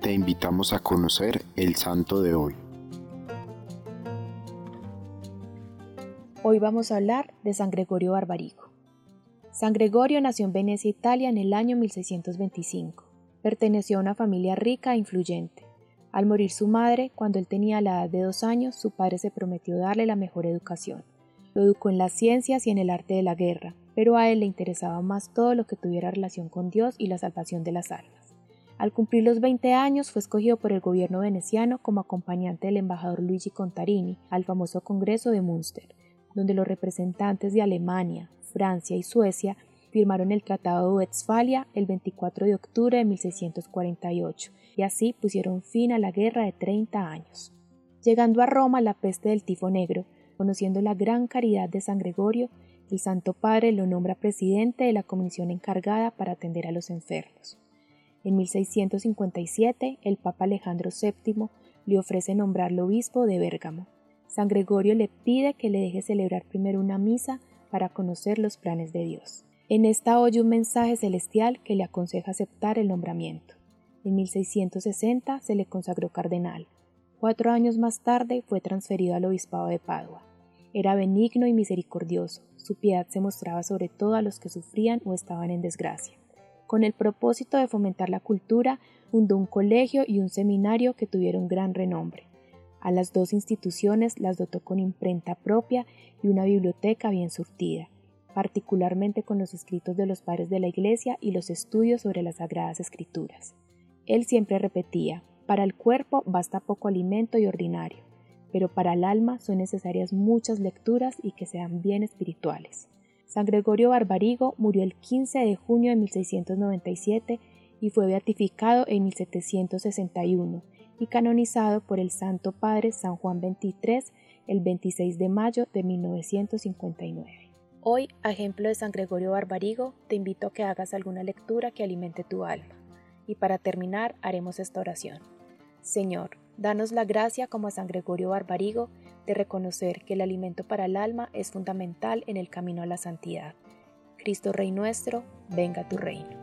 te invitamos a conocer el santo de hoy. Hoy vamos a hablar de San Gregorio Barbarigo. San Gregorio nació en Venecia, Italia, en el año 1625. Perteneció a una familia rica e influyente. Al morir su madre, cuando él tenía la edad de dos años, su padre se prometió darle la mejor educación. Lo educó en las ciencias y en el arte de la guerra, pero a él le interesaba más todo lo que tuviera relación con Dios y la salvación de las almas. Al cumplir los 20 años fue escogido por el gobierno veneciano como acompañante del embajador Luigi Contarini al famoso Congreso de Münster, donde los representantes de Alemania, Francia y Suecia firmaron el Tratado de Westfalia el 24 de octubre de 1648 y así pusieron fin a la guerra de 30 años. Llegando a Roma la peste del tifo negro, conociendo la gran caridad de San Gregorio, el Santo Padre lo nombra presidente de la comisión encargada para atender a los enfermos. En 1657, el Papa Alejandro VII le ofrece nombrarlo obispo de Bérgamo. San Gregorio le pide que le deje celebrar primero una misa para conocer los planes de Dios. En esta oye un mensaje celestial que le aconseja aceptar el nombramiento. En 1660 se le consagró cardenal. Cuatro años más tarde fue transferido al obispado de Padua. Era benigno y misericordioso, su piedad se mostraba sobre todo a los que sufrían o estaban en desgracia. Con el propósito de fomentar la cultura, fundó un colegio y un seminario que tuvieron gran renombre. A las dos instituciones las dotó con imprenta propia y una biblioteca bien surtida, particularmente con los escritos de los padres de la Iglesia y los estudios sobre las Sagradas Escrituras. Él siempre repetía, para el cuerpo basta poco alimento y ordinario, pero para el alma son necesarias muchas lecturas y que sean bien espirituales. San Gregorio Barbarigo murió el 15 de junio de 1697 y fue beatificado en 1761 y canonizado por el Santo Padre San Juan XXIII el 26 de mayo de 1959. Hoy, a ejemplo de San Gregorio Barbarigo, te invito a que hagas alguna lectura que alimente tu alma. Y para terminar, haremos esta oración. Señor, danos la gracia como a San Gregorio Barbarigo de reconocer que el alimento para el alma es fundamental en el camino a la santidad. Cristo Rey nuestro, venga tu reino.